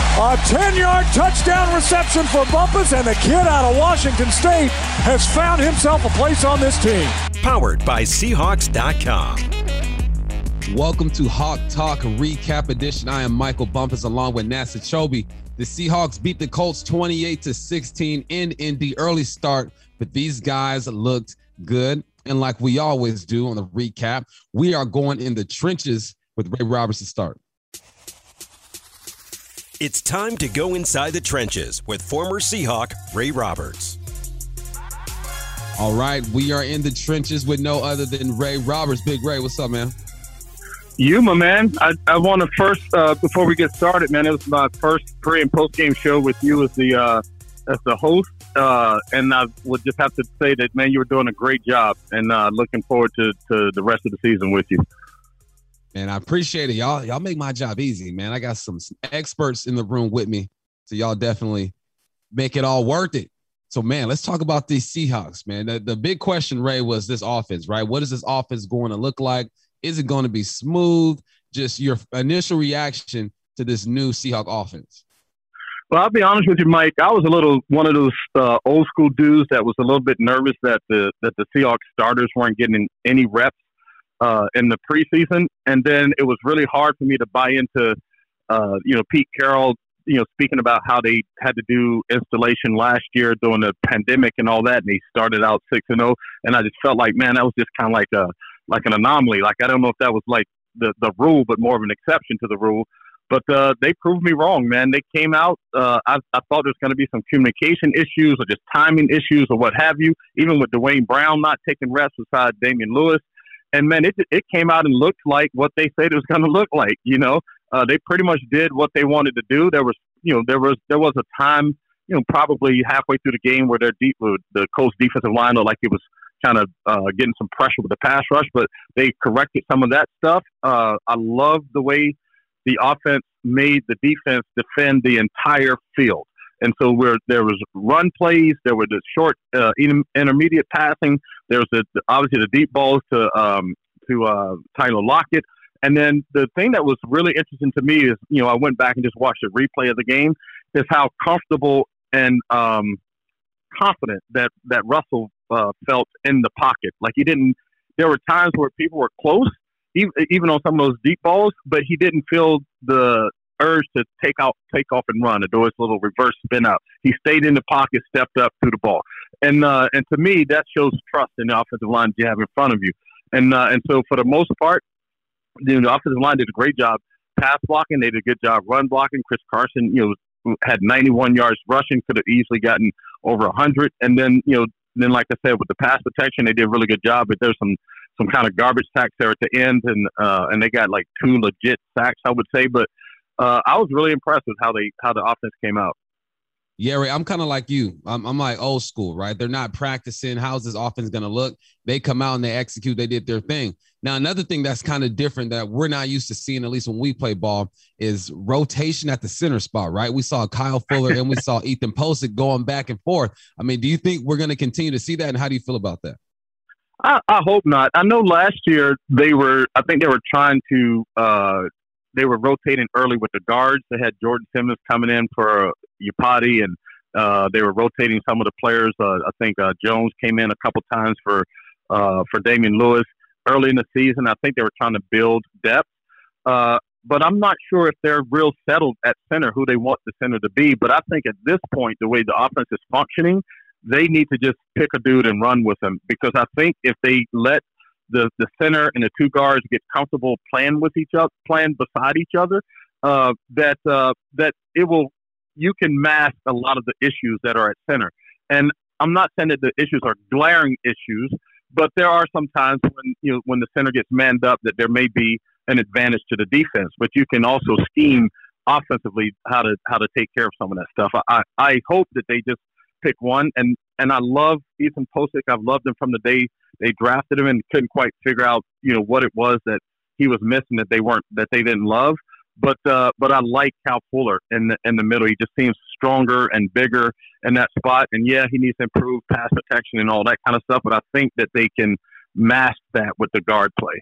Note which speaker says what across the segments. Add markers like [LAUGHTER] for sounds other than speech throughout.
Speaker 1: A 10 yard touchdown reception for Bumpus, and the kid out of Washington State has found himself a place on this team.
Speaker 2: Powered by Seahawks.com.
Speaker 3: Welcome to Hawk Talk Recap Edition. I am Michael Bumpus along with Nasa Chobe. The Seahawks beat the Colts 28 to 16 in Indy early start, but these guys looked good. And like we always do on the recap, we are going in the trenches with Ray Roberts to start.
Speaker 2: It's time to go inside the trenches with former Seahawk Ray Roberts.
Speaker 3: All right, we are in the trenches with no other than Ray Roberts. Big Ray, what's up, man?
Speaker 4: You, my man. I, I want to first, uh, before we get started, man, it was my first pre and post game show with you as the uh, as the host, uh, and I would just have to say that, man, you were doing a great job, and uh, looking forward to, to the rest of the season with you.
Speaker 3: And I appreciate it, y'all. Y'all make my job easy, man. I got some, some experts in the room with me, so y'all definitely make it all worth it. So, man, let's talk about these Seahawks, man. The, the big question, Ray, was this offense, right? What is this offense going to look like? Is it going to be smooth? Just your initial reaction to this new Seahawk offense.
Speaker 4: Well, I'll be honest with you, Mike. I was a little one of those uh, old school dudes that was a little bit nervous that the that the Seahawks starters weren't getting any reps uh, in the preseason, and then it was really hard for me to buy into, uh, you know, Pete Carroll you know, speaking about how they had to do installation last year during the pandemic and all that, and he started out six and zero, and I just felt like, man, that was just kind of like a like an anomaly. Like I don't know if that was like the the rule, but more of an exception to the rule. But uh, they proved me wrong, man. They came out. Uh, I, I thought there was going to be some communication issues or just timing issues or what have you. Even with Duane Brown not taking reps beside Damien Lewis, and man, it it came out and looked like what they said it was going to look like. You know, uh, they pretty much did what they wanted to do. There was, you know, there was there was a time, you know, probably halfway through the game where their deep, the Colts defensive line looked like it was kind of uh, getting some pressure with the pass rush, but they corrected some of that stuff. Uh, I love the way the offense made the defense defend the entire field. And so where there was run plays, there were the short, uh, intermediate passing. There was the, obviously the deep balls to um, to uh, Tyler Lockett. And then the thing that was really interesting to me is, you know, I went back and just watched a replay of the game, is how comfortable and um, confident that that Russell uh, felt in the pocket. Like he didn't. There were times where people were close, even, even on some of those deep balls, but he didn't feel the urge to take out, take off, and run, do his little reverse spin out. He stayed in the pocket, stepped up to the ball, and uh, and to me that shows trust in the offensive line you have in front of you. And uh, and so for the most part, the offensive line did a great job pass blocking. They did a good job run blocking. Chris Carson, you know, had 91 yards rushing, could have easily gotten over 100. And then, you know, then like I said, with the pass protection, they did a really good job. But there's some some kind of garbage sacks there at the end, and uh, and they got like two legit sacks, I would say. But uh, I was really impressed with how they how the offense came out.
Speaker 3: Yeah, Ray, I'm kind of like you. I'm, I'm like old school, right? They're not practicing. How's this offense going to look? They come out and they execute. They did their thing. Now, another thing that's kind of different that we're not used to seeing, at least when we play ball, is rotation at the center spot, right? We saw Kyle Fuller and we saw [LAUGHS] Ethan Pocic going back and forth. I mean, do you think we're going to continue to see that? And how do you feel about that?
Speaker 4: I, I hope not. I know last year they were, I think they were trying to, uh, they were rotating early with the guards. They had Jordan Simmons coming in for Iupati, and uh, they were rotating some of the players. Uh, I think uh, Jones came in a couple times for uh, for Damien Lewis early in the season. I think they were trying to build depth, uh, but I'm not sure if they're real settled at center who they want the center to be. But I think at this point, the way the offense is functioning, they need to just pick a dude and run with him because I think if they let the, the center and the two guards get comfortable playing with each other, playing beside each other, uh, that uh, that it will you can mask a lot of the issues that are at center. And I'm not saying that the issues are glaring issues, but there are some times when you know when the center gets manned up that there may be an advantage to the defense. But you can also scheme offensively how to how to take care of some of that stuff. I I hope that they just pick one and and I love Ethan Pocic. I've loved him from the day they drafted him and couldn't quite figure out, you know, what it was that he was missing that they weren't that they didn't love. But uh, but I like Kyle Fuller in the in the middle. He just seems stronger and bigger in that spot. And yeah, he needs to improve pass protection and all that kind of stuff. But I think that they can mask that with the guard play.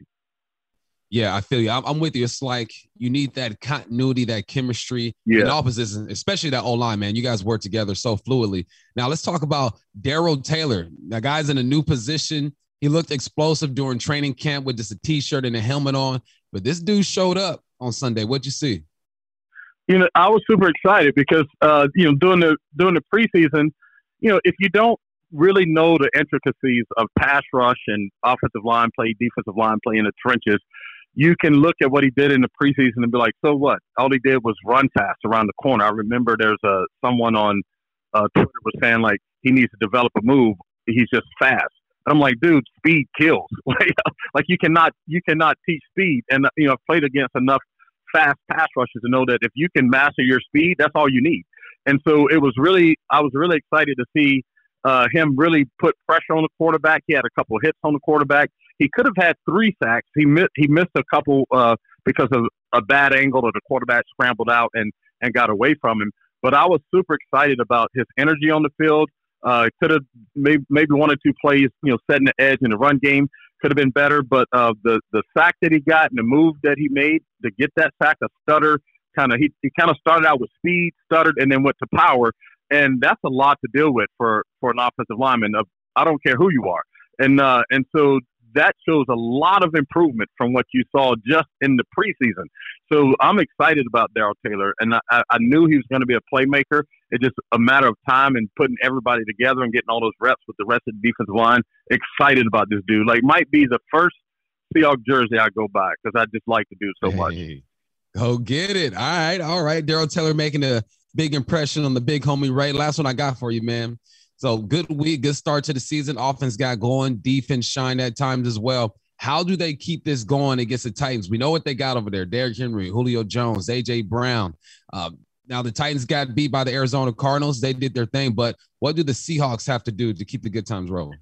Speaker 3: Yeah, I feel you. I'm, I'm with you. It's like you need that continuity, that chemistry
Speaker 4: Yeah.
Speaker 3: in all positions, especially that O line, man. You guys work together so fluidly. Now let's talk about Darrell Taylor. That guy's in a new position. He looked explosive during training camp with just a t-shirt and a helmet on, but this dude showed up on Sunday. What'd you see?
Speaker 4: you know, I was super excited because, uh, you know, during the during the preseason, you know, if you don't really know the intricacies of pass rush and offensive line play, defensive line play in the trenches, you can look at what he did in the preseason and be like, so what? All he did was run fast around the corner. I remember there's a someone on uh, Twitter was saying like he needs to develop a move. He's just fast. And I'm like, dude, speed kills. [LAUGHS] like you cannot you cannot teach speed. And you know, I've played against enough fast pass rushers to know that if you can master your speed, that's all you need. And so it was really, I was really excited to see uh, him really put pressure on the quarterback. He had a couple hits on the quarterback. He could have had three sacks. He missed, he missed a couple uh, because of a bad angle or the quarterback scrambled out and, and got away from him. But I was super excited about his energy on the field. Uh, could have maybe, maybe one or two plays, you know, setting the edge in the run game could have been better. But uh, the the sack that he got and the move that he made to get that sack, a stutter, kind of he, he kind of started out with speed, stuttered, and then went to power, and that's a lot to deal with for for an offensive lineman. Uh, I don't care who you are, and uh, and so that shows a lot of improvement from what you saw just in the preseason. So I'm excited about Darrell Taylor, and I, I knew he was going to be a playmaker. It's just a matter of time and putting everybody together and getting all those reps with the rest of the defensive line. Excited about this dude. Like, might be the first Seahawks jersey I go buy because I just like the dude so much.
Speaker 3: Go get it. All right, all right. Darrell Taylor making a big impression on the big homie Ray. Last one I got for you, man. So good week, good start to the season. Offense got going, defense shined at times as well. How do they keep this going against the Titans? We know what they got over there: Derrick Henry, Julio Jones, AJ Brown. Uh, now the Titans got beat by the Arizona Cardinals. They did their thing, but what do the Seahawks have to do to keep the good times rolling?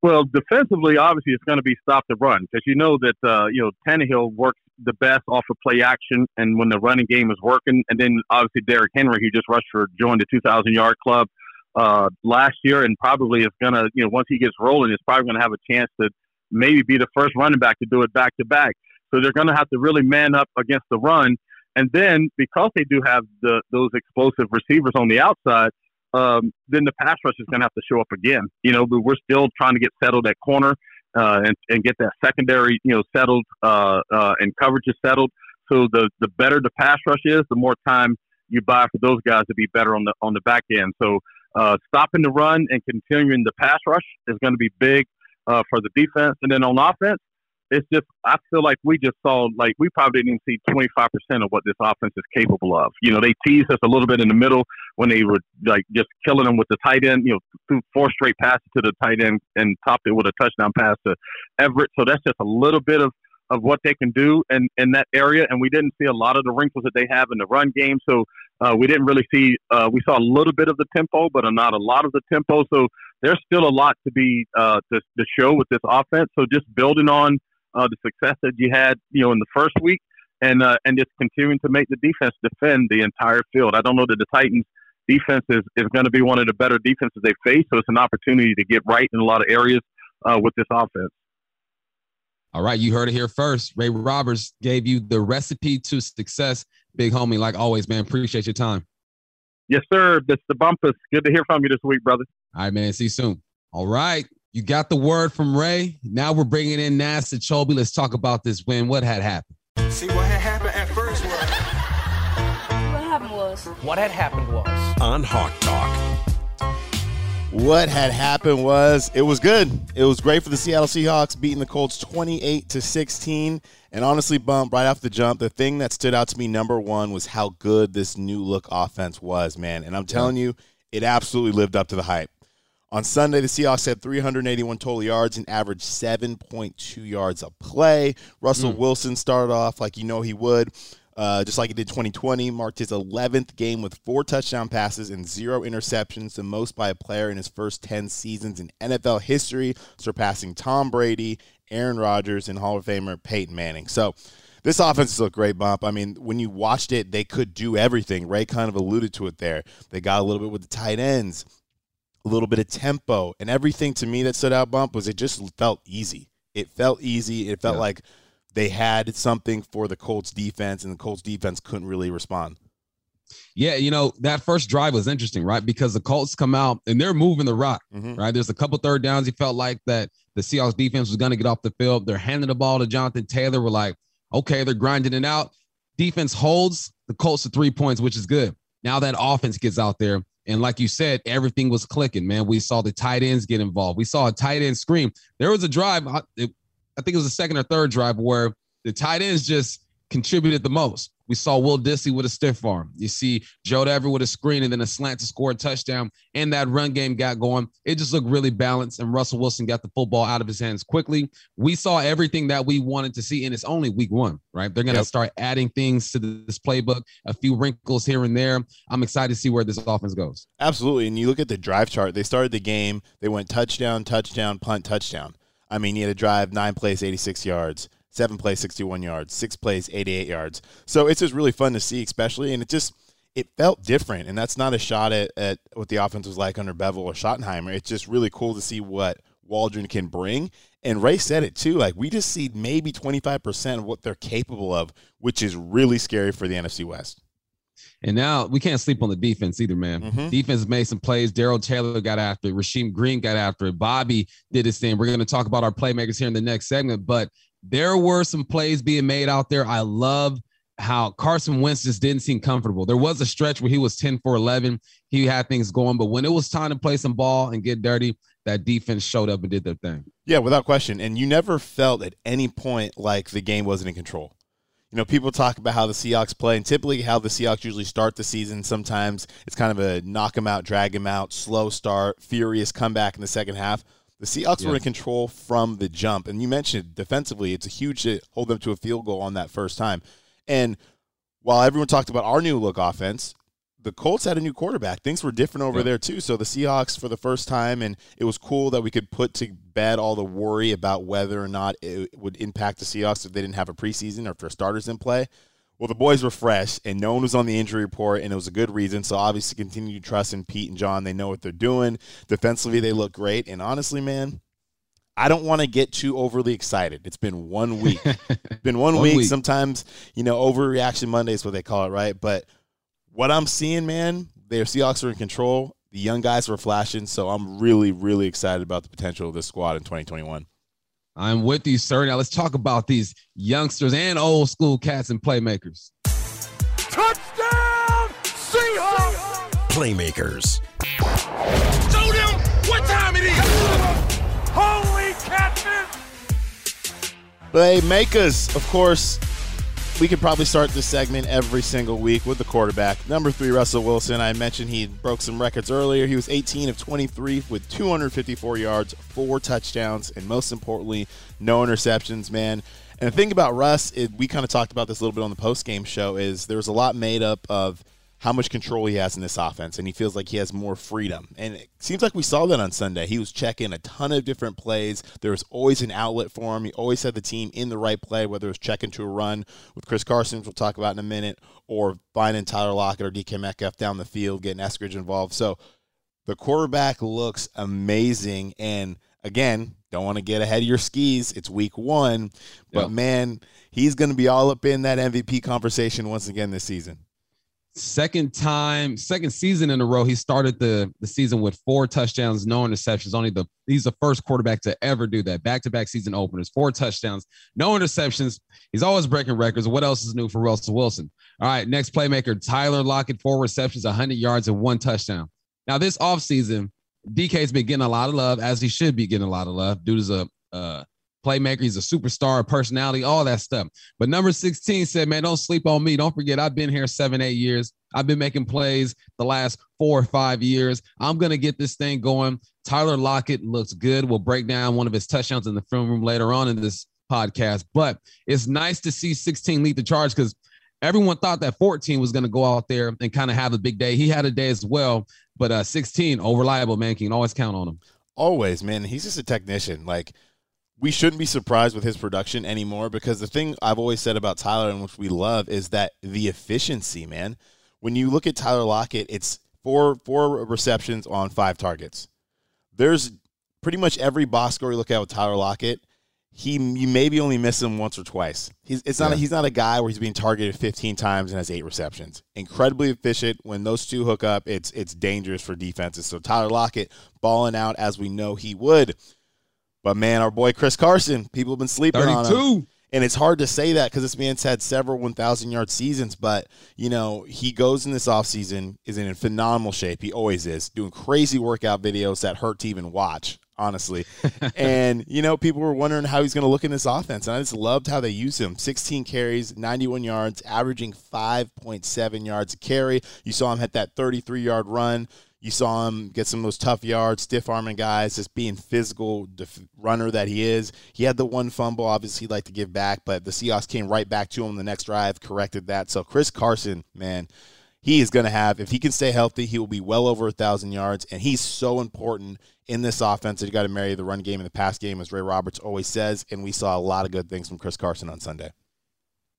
Speaker 4: Well, defensively, obviously, it's going to be stop the run because you know that uh, you know Tannehill works the best off of play action, and when the running game is working, and then obviously Derrick Henry, who just rushed for joined the 2,000 yard club uh, last year, and probably is going to you know once he gets rolling, is probably going to have a chance to maybe be the first running back to do it back to back. So they're going to have to really man up against the run, and then because they do have the those explosive receivers on the outside, um, then the pass rush is going to have to show up again. You know, but we're still trying to get settled at corner uh, and, and get that secondary, you know, settled uh, uh, and coverage is settled. So the the better the pass rush is, the more time you buy for those guys to be better on the on the back end. So uh, stopping the run and continuing the pass rush is going to be big uh, for the defense. And then on offense, it's just I feel like we just saw like we probably didn't see 25 percent of what this offense is capable of. You know, they teased us a little bit in the middle when they were like just killing them with the tight end. You know, threw four straight passes to the tight end and topped it with a touchdown pass to Everett. So that's just a little bit of of what they can do in, in that area. And we didn't see a lot of the wrinkles that they have in the run game. So uh, we didn't really see, uh, we saw a little bit of the tempo, but not a lot of the tempo. So there's still a lot to be, uh, to, to show with this offense. So just building on uh, the success that you had, you know, in the first week and, uh, and just continuing to make the defense defend the entire field. I don't know that the Titans defense is, is going to be one of the better defenses they face. So it's an opportunity to get right in a lot of areas uh, with this offense.
Speaker 3: All right, you heard it here first. Ray Roberts gave you the recipe to success. Big homie, like always, man. Appreciate your time.
Speaker 4: Yes, sir. This the bumpus. Good to hear from you this week, brother.
Speaker 3: All right, man. See you soon. All right. You got the word from Ray. Now we're bringing in Nas Chobe. Let's talk about this win. What had happened?
Speaker 5: See what had happened at first was
Speaker 6: What happened was
Speaker 5: what had happened was
Speaker 2: on Hawk Talk.
Speaker 7: What had happened was it was good. It was great for the Seattle Seahawks beating the Colts 28 to 16. And honestly, bump right off the jump, the thing that stood out to me number one was how good this new look offense was, man. And I'm telling you, it absolutely lived up to the hype. On Sunday, the Seahawks had 381 total yards and averaged 7.2 yards a play. Russell mm. Wilson started off like you know he would. Uh, just like he did 2020, marked his 11th game with four touchdown passes and zero interceptions, the most by a player in his first 10 seasons in NFL history, surpassing Tom Brady, Aaron Rodgers, and Hall of Famer Peyton Manning. So, this offense is a great, Bump. I mean, when you watched it, they could do everything. Ray kind of alluded to it there. They got a little bit with the tight ends, a little bit of tempo, and everything to me that stood out, Bump, was it just felt easy. It felt easy. It felt yeah. like they had something for the Colts defense, and the Colts defense couldn't really respond.
Speaker 3: Yeah, you know, that first drive was interesting, right? Because the Colts come out and they're moving the rock, mm-hmm. right? There's a couple third downs. He felt like that the Seahawks defense was going to get off the field. They're handing the ball to Jonathan Taylor. We're like, okay, they're grinding it out. Defense holds the Colts to three points, which is good. Now that offense gets out there. And like you said, everything was clicking, man. We saw the tight ends get involved. We saw a tight end scream. There was a drive, it, I think it was the second or third drive, where the tight ends just contributed the most. We saw Will Dissly with a stiff arm. You see Joe Dever with a screen and then a slant to score a touchdown. And that run game got going. It just looked really balanced. And Russell Wilson got the football out of his hands quickly. We saw everything that we wanted to see. And it's only week one, right? They're going to yep. start adding things to this playbook, a few wrinkles here and there. I'm excited to see where this offense goes.
Speaker 7: Absolutely. And you look at the drive chart, they started the game, they went touchdown, touchdown, punt, touchdown. I mean, he had to drive nine plays, 86 yards seven plays, 61 yards, six plays, 88 yards. So it's just really fun to see, especially, and it just it felt different. And that's not a shot at, at what the offense was like under Bevell or Schottenheimer. It's just really cool to see what Waldron can bring. And Ray said it too. Like we just see maybe 25% of what they're capable of, which is really scary for the NFC West.
Speaker 3: And now we can't sleep on the defense either, man. Mm-hmm. Defense made some plays. Darrell Taylor got after it. Rasheem Green got after it. Bobby did his thing. We're going to talk about our playmakers here in the next segment, but there were some plays being made out there. I love how Carson Wentz just didn't seem comfortable. There was a stretch where he was 10 for 11. He had things going, but when it was time to play some ball and get dirty, that defense showed up and did their thing.
Speaker 7: Yeah, without question. And you never felt at any point like the game wasn't in control. You know, people talk about how the Seahawks play, and typically how the Seahawks usually start the season. Sometimes it's kind of a knock them out, drag them out, slow start, furious comeback in the second half. The Seahawks yeah. were in control from the jump. And you mentioned defensively, it's a huge to hold them to a field goal on that first time. And while everyone talked about our new look offense, the Colts had a new quarterback. Things were different over yeah. there too. So the Seahawks for the first time, and it was cool that we could put to bed all the worry about whether or not it would impact the Seahawks if they didn't have a preseason or if their starters in play. Well, the boys were fresh, and no one was on the injury report, and it was a good reason. So obviously, continue to trust in Pete and John. They know what they're doing. Defensively, they look great. And honestly, man, I don't want to get too overly excited. It's been one week. [LAUGHS] been one, one week. week. Sometimes, you know, overreaction Monday is what they call it, right? But what I'm seeing, man, their Seahawks are in control. The young guys were flashing, so I'm really, really excited about the potential of this squad in 2021.
Speaker 3: I'm with you, sir. Now let's talk about these youngsters and old school cats and playmakers.
Speaker 8: Touchdown, Seahawks!
Speaker 2: Playmakers.
Speaker 8: Show them what time it is. Holy catfish!
Speaker 7: Playmakers, of course, we could probably start this segment every single week with the quarterback. Number three, Russell Wilson. I mentioned he broke some records earlier. He was 18 of 23 with 254 yards, four touchdowns, and most importantly, no interceptions, man. And the thing about Russ, it, we kind of talked about this a little bit on the post game show, is there's a lot made up of how much control he has in this offense, and he feels like he has more freedom. And it seems like we saw that on Sunday. He was checking a ton of different plays. There was always an outlet for him. He always had the team in the right play, whether it was checking to a run with Chris Carson, which we'll talk about in a minute, or finding Tyler Lockett or DK Metcalf down the field, getting Eskridge involved. So the quarterback looks amazing. And again, don't want to get ahead of your skis. It's week one, but yep. man, he's going to be all up in that MVP conversation once again this season
Speaker 3: second time, second season in a row, he started the, the season with four touchdowns, no interceptions. Only the he's the first quarterback to ever do that. Back to back season openers, four touchdowns, no interceptions. He's always breaking records. What else is new for Russell Wilson? All right, next playmaker, Tyler Lockett, four receptions, 100 yards, and one touchdown. Now, this offseason, DK's been getting a lot of love, as he should be getting a lot of love. Dude is a uh, playmaker. He's a superstar, personality, all that stuff. But number 16 said, man, don't sleep on me. Don't forget, I've been here seven, eight years. I've been making plays the last four or five years. I'm going to get this thing going. Tyler Lockett looks good. We'll break down one of his touchdowns in the film room later on in this podcast. But it's nice to see 16 lead the charge because everyone thought that 14 was going to go out there and kind of have a big day. He had a day as well, but uh, 16, oh, reliable, man. Can always count on him.
Speaker 7: Always, man. He's just a technician. Like, we shouldn't be surprised with his production anymore because the thing I've always said about Tyler and which we love is that the efficiency, man. When you look at Tyler Lockett, it's four four receptions on five targets. There's pretty much every box score you look at with Tyler Lockett, he you maybe only miss him once or twice. He's it's not
Speaker 3: Yeah.
Speaker 7: a, he's not a guy where he's being targeted 15 times and has eight receptions. Incredibly efficient. When those two hook up, it's it's dangerous for defenses. So Tyler Lockett balling out as we know he would. But man, our boy Chris Carson, people have been sleeping on him.
Speaker 3: 32.
Speaker 7: And it's hard to say that because this man's had several 1,000 yard seasons, but, you know, he goes in this offseason, is in phenomenal shape. He always is, doing crazy workout videos that hurt to even watch, honestly. [LAUGHS] and, you know, people were wondering how he's going to look in this offense. And I just loved how they use him 16 carries, 91 yards, averaging 5.7 yards a carry. You saw him hit that 33 yard run. You saw him get some of those tough yards, stiff arming guys, just being physical def- runner that he is. He had the one fumble, obviously, he'd like to give back, but the Seahawks came right back to him the next drive, corrected that. So Chris Carson, man, he is going to have, if he can stay healthy, he will be well over a thousand yards, and he's so important in this offense that you got to marry the run game and the pass game, as Ray Roberts always says. And we saw a lot of good things from Chris Carson on Sunday.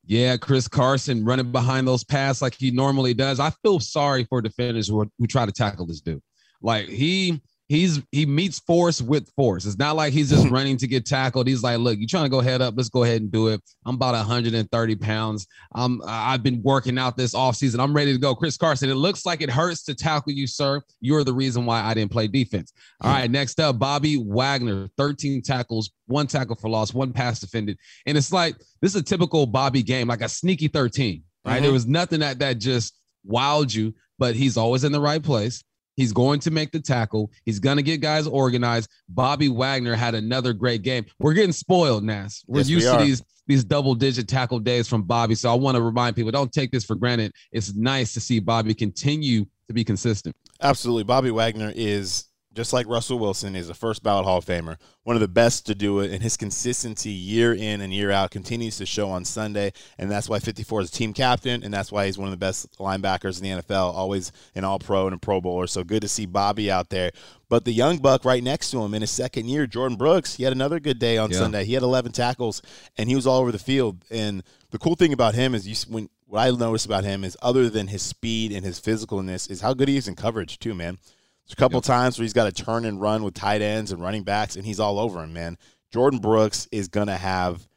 Speaker 3: Yeah, Chris Carson running behind those pass like he normally does. I feel sorry for defenders who, who try to tackle this dude. Like he he's he meets force with force. It's not like he's just [LAUGHS] running to get tackled. He's like, look, you trying to go head up? Let's go ahead and do it. I'm about 130 pounds. Um, I've been working out this offseason. I'm ready to go. Chris Carson, it looks like it hurts to tackle you, sir. You're the reason why I didn't play defense. All right, next up, Bobby Wagner, 13 tackles, one tackle for loss, one pass defended. And it's like this is a typical Bobby game, like a sneaky 13, right?
Speaker 7: Mhm.
Speaker 3: There was nothing that that just wowed you, but he's always in the right place. He's going to make the tackle. He's going to get guys organized. Bobby Wagner had another great game. We're getting spoiled, Nas. We're
Speaker 7: Yes, we
Speaker 3: used to these these double digit tackle days from Bobby. So I want to remind people don't take this for granted. It's nice to see Bobby continue to be consistent.
Speaker 7: Absolutely. Bobby Wagner is just like Russell Wilson is a first ballot Hall of Famer, one of the best to do it, and his consistency year in and year out continues to show on Sunday, and that's why 54 is a team captain, and that's why he's one of the best linebackers in the NFL, always an All Pro and a Pro Bowler. So good to see Bobby out there. But the young buck right next to him in his second year, Jordyn Brooks, he had another good day on
Speaker 3: Yeah.
Speaker 7: Sunday. He had 11 tackles, and he was all over the field. And the cool thing about him is you when what I noticed about him is other than his speed and his physicalness is how good he is in coverage too, man. There's a couple times where he's got to turn and run with tight ends and running backs, and he's all over him, man. Jordyn Brooks is gonna have.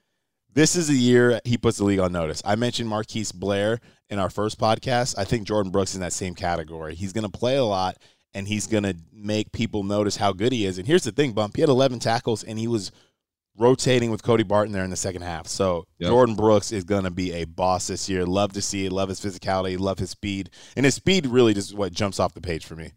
Speaker 7: This is a year he puts the league on notice. I mentioned Marquise Blair in our first podcast. I think Jordyn Brooks is in that same category. He's gonna play a lot, and he's gonna make people notice how good he is. And here's the thing, Bump. He had 11 tackles, and he was rotating with Cody Barton there in the second half. So
Speaker 3: Yep.
Speaker 7: Jordyn Brooks is going to be a boss this year. Love to see it. Love his physicality. Love his speed. And his speed really just what jumps off the page for me.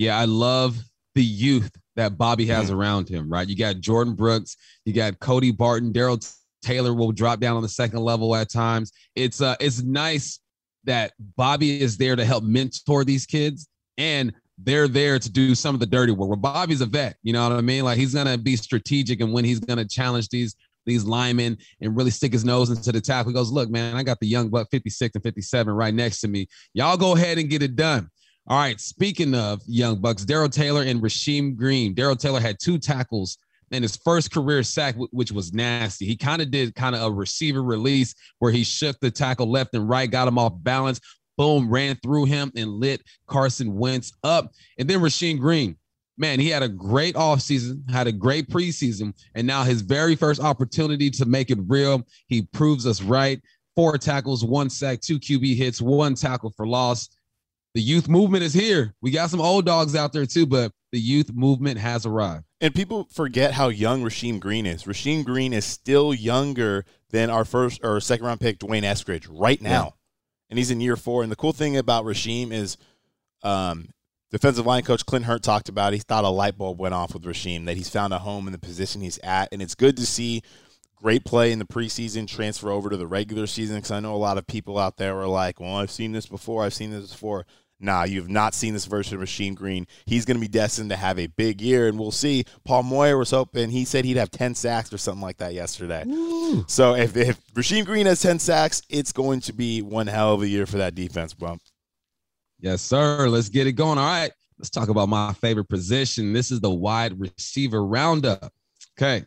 Speaker 3: Yeah, I love the youth that Bobby has
Speaker 7: Mm-hmm.
Speaker 3: around him, right? You got Jordyn Brooks, you got Cody Barton, Darrell Taylor will drop down on the second level at times. It's uh it's nice that Bobby is there to help mentor these kids and they're there to do some of the dirty work. Well, Bobby's a vet, you know what I mean? Like he's gonna be strategic and when he's gonna challenge these these linemen and really stick his nose into the tackle. He goes, Look, man, I got the young buck 56 and 57 right next to me. Y'all go ahead and get it done. All right. Speaking of young bucks, Darrell Taylor and Rasheem Green. Darrell Taylor had two tackles in his first career sack, which was nasty. He kind of did kind of a receiver release where he shook the tackle left and right, got him off balance. Boom, ran through him and lit Carson Wentz up. And then Rasheem Green, man, he had a great offseason, had a great preseason, and now his very first opportunity to make it real. He proves us right. Four tackles, one sack, two QB hits, one tackle for loss the youth movement is here. We got some old dogs out there too, but the youth movement has arrived.
Speaker 7: And people forget how young Rasheem Green is. Rasheem Green is still younger than our first or second round pick, D'Wayne Eskridge, right now.
Speaker 3: Yeah.
Speaker 7: And he's in year four. And the cool thing about Rasheem is um, defensive line coach Clint Hurt talked about. He thought a light bulb went off with Rasheem, that he's found a home in the position he's at. And it's good to see great play in the preseason transfer over to the regular season because I know a lot of people out there are like, well, I've seen this before. I've seen this before. nah, you have not seen this version of Rasheem Green. He's going to be destined to have a big year, and we'll see. Paul Moyer was hoping he said he'd have 10 sacks or something like that yesterday. Ooh. So if, if Rasheem Green has 10 sacks, it's going to be one hell of a year for that defense, bump.
Speaker 3: Yes, sir. Let's get it going. All right. Let's talk about my favorite position. This is the wide receiver roundup. Okay.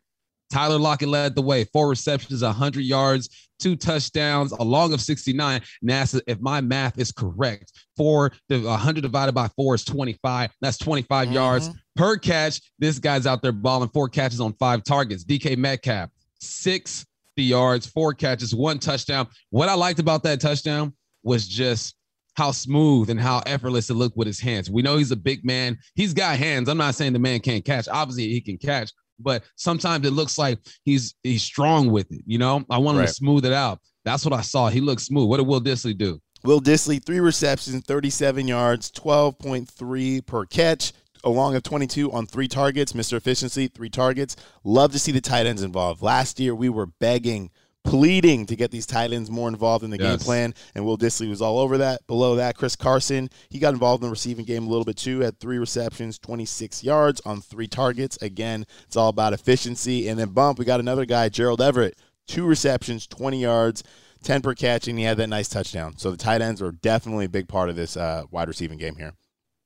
Speaker 3: Tyler Lockett led the way, four receptions, 100 yards, two touchdowns, a long of 69. NASA, if my math is correct, four, 100 divided by four is 25. That's 25 mm-hmm. yards per catch. This guy's out there balling four catches on five targets. DK Metcalf, 60 yards, four catches, one touchdown. What I liked about that touchdown was just how smooth and how effortless it looked with his hands. We know he's a big man. He's got hands. I'm not saying the man can't catch. Obviously, he can catch, but sometimes it looks like he's he's strong with it. You know, I want him right. to smooth it out. That's what I saw. He looked smooth. What did Will Dissly do?
Speaker 7: Will Dissly, three receptions, 37 yards, 12.3 per catch, along of 22 on three targets. Mr. Efficiency, three targets. Love to see the tight ends involved. Last year, we were begging – pleading to get these tight ends more involved in the yes. game plan, and Will Dissly was all over that. Below that, Chris Carson, he got involved in the receiving game a little bit too, had three receptions, 26 yards on three targets. Again, it's all about efficiency. And then bump, we got another guy, Gerald Everett, two receptions, 20 yards. 10 per catch, and he had that nice touchdown. So the tight ends are definitely a big part of this uh, wide receiving game here.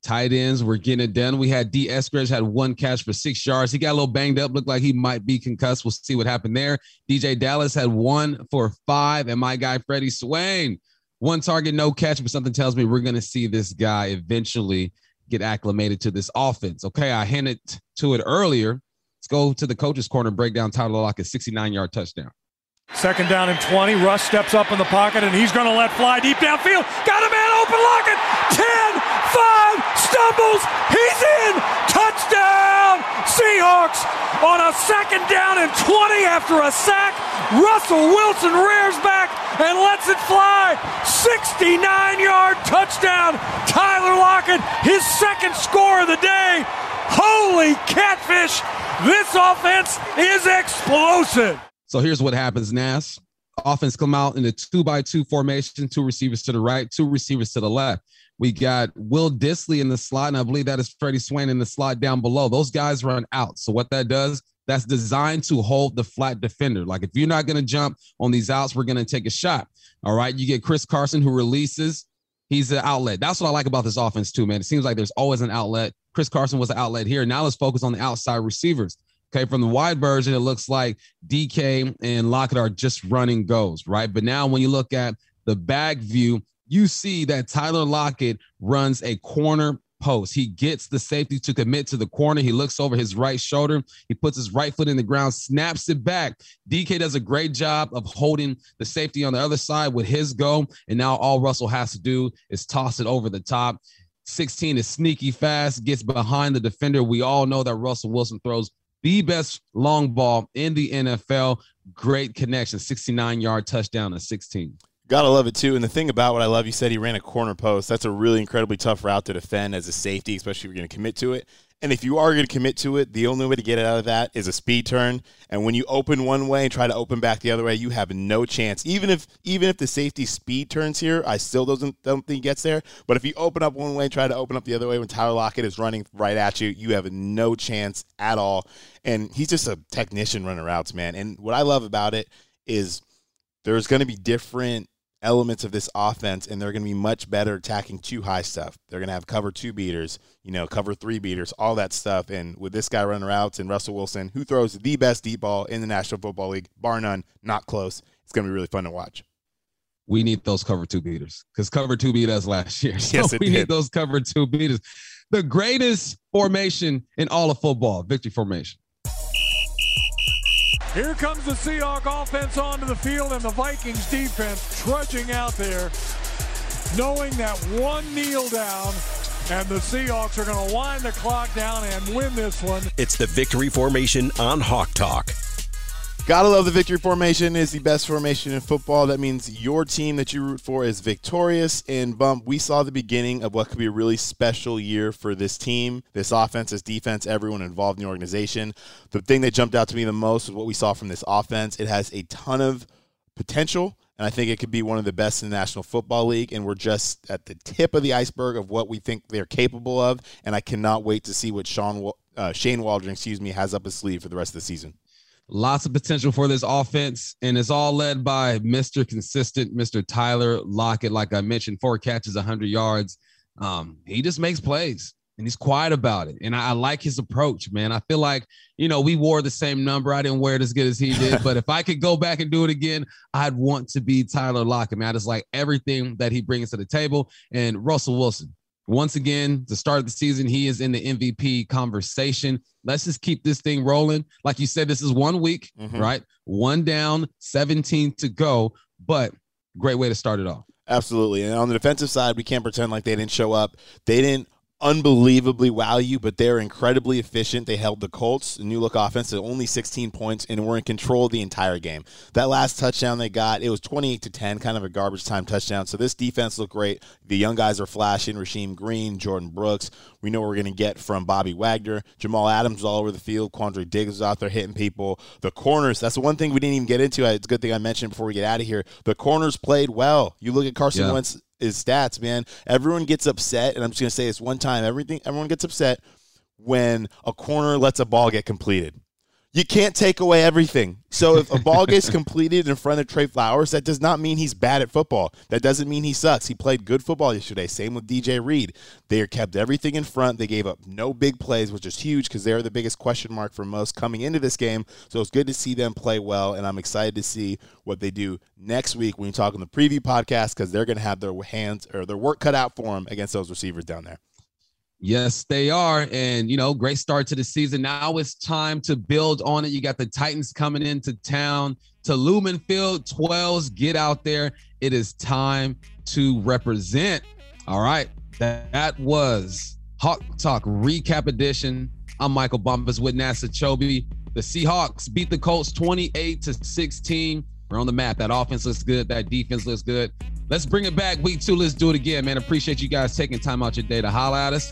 Speaker 3: Tight ends, we're getting it done. We had Dee Eskridge had one catch for six yards. He got a little banged up, looked like he might be concussed. We'll see what happened there. DeeJay Dallas had one for five, and my guy Freddie Swain, one target, no catch, but something tells me we're going to see this guy eventually get acclimated to this offense. Okay, I hinted to it earlier. Let's go to the coach's corner and break down Tyler Lockett's 69 yard touchdown.
Speaker 1: Second down and 20. Russ steps up in the pocket and he's going to let fly deep downfield. Got a man open. Lockett. 10, 5, stumbles. He's in. Touchdown. Seahawks on a second down and 20 after a sack. Russell Wilson rears back and lets it fly. 69 yard touchdown. Tyler Lockett, his second score of the day. Holy catfish. This offense is explosive.
Speaker 3: So here's what happens, Nas. Offense come out in a two by two formation, two receivers to the right, two receivers to the left. We got Will Dissly in the slot, and I believe that is Freddie Swain in the slot down below. Those guys run out. So what that does, that's designed to hold the flat defender. Like if you're not going to jump on these outs, we're going to take a shot. All right. You get Chris Carson who releases. He's the outlet. That's what I like about this offense too, man. It seems like there's always an outlet. Chris Carson was the outlet here. Now let's focus on the outside receivers. Okay, from the wide version, it looks like DK and Lockett are just running goes, right? But now when you look at the back view, you see that Tyler Lockett runs a corner post. He gets the safety to commit to the corner. He looks over his right shoulder. He puts his right foot in the ground, snaps it back. DK does a great job of holding the safety on the other side with his go. And now all Russell has to do is toss it over the top. 16 is sneaky fast, gets behind the defender. We all know that Russell Wilson throws the best long ball in the NFL. Great connection, 69 yard touchdown at 16.
Speaker 7: Gotta love it too. And the thing about what I love, you said he ran a corner post. That's a really incredibly tough route to defend as a safety, especially if you're going to commit to it. And if you are going to commit to it, the only way to get it out of that is a speed turn. And when you open one way and try to open back the other way, you have no chance. Even if even if the safety speed turns here, I still doesn't don't think gets there. But if you open up one way and try to open up the other way when Tyler Lockett is running right at you, you have no chance at all. And he's just a technician running routes, man. And what I love about it is there's going to be different elements of this offense, and they're going to be much better attacking two high stuff. They're going to have cover two beaters, you know, cover three beaters, all that stuff. And with this guy running routes and Russell Wilson, who throws the best deep ball in the National Football League, bar none, not close, it's going to be really fun to watch.
Speaker 3: We need those cover two beaters because cover two beat us last year. [LAUGHS] So
Speaker 7: yes,
Speaker 3: we
Speaker 7: did.
Speaker 3: need those cover two beaters. The greatest formation in all of football, victory formation.
Speaker 1: Here comes the Seahawk offense onto the field and the Vikings defense trudging out there, knowing that one kneel down and the Seahawks are going to wind the clock down and win this one.
Speaker 2: It's the victory formation on Hawk Talk.
Speaker 7: Gotta love the victory formation is the best formation in football. That means your team that you root for is victorious. And bump, we saw the beginning of what could be a really special year for this team, this offense, this defense, everyone involved in the organization. The thing that jumped out to me the most was what we saw from this offense. It has a ton of potential and I think it could be one of the best in the National Football League. And we're just at the tip of the iceberg of what we think they're capable of. And I cannot wait to see what Sean uh, Shane Waldron, excuse me, has up his sleeve for the rest of the season.
Speaker 3: Lots of potential for this offense, and it's all led by Mr. Consistent, Mr. Tyler Lockett. Like I mentioned, four catches, 100 yards. Um, he just makes plays and he's quiet about it. And I, I, like his approach, man. I feel like, you know, we wore the same number. I didn't wear it as good as he did, [LAUGHS] but if I could go back and do it again, I'd want to be Tyler Lockett, man. I just like everything that he brings to the table. And Russell Wilson, once again, the start of the season, he is in the MVP conversation. Let's just keep this thing rolling. Like you said, this is one week, mm-hmm. right? One down, 17 to go, but great way to start it off.
Speaker 7: Absolutely. And on the defensive side, we can't pretend like they didn't show up. They didn't unbelievably wow you, but they're incredibly efficient. They held the Colts, the new look offense, to only 16 points, and were in control the entire game. That last touchdown they got, it was 28 to 10, kind of a garbage time touchdown. So this defense looked great. The young guys are flashing. Rasheem Green, Jordyn Brooks. We know we're going to get from Bobby Wagner. Jamal Adams was all over the field. Quandre Diggs was out there hitting people. The corners, that's the one thing we didn't even get into. It's a good thing I mentioned before we get out of here. The corners played well. You look at Carson yeah. Wentz his stats, man. Everyone gets upset, and I'm just gonna say this one time. Everything, everyone gets upset when a corner lets a ball get completed. You can't take away everything. So if a ball gets [LAUGHS] completed in front of Tre Flowers, that does not mean he's bad at football. That doesn't mean he sucks. He played good football yesterday. Same with DJ Reed. They kept everything in front. They gave up no big plays, which is huge because they're the biggest question mark for most coming into this game. So it's good to see them play well, and I'm excited to see what they do next week when you talk on the preview podcast because they're going to have their hands or their work cut out for them against those receivers down there.
Speaker 3: Yes, they are. And, you know, great start to the season. Now it's time to build on it. You got the Titans coming into town to Lumen Field 12s. Get out there. It is time to represent. All right. That, that was Hawk Talk Recap Edition. I'm Michael Bumpus with NASA Chobe. The Seahawks beat the Colts 28 to 16. We're on the map. That offense looks good. That defense looks good. Let's bring it back week two. Let's do it again, man. Appreciate you guys taking time out your day to holler at us.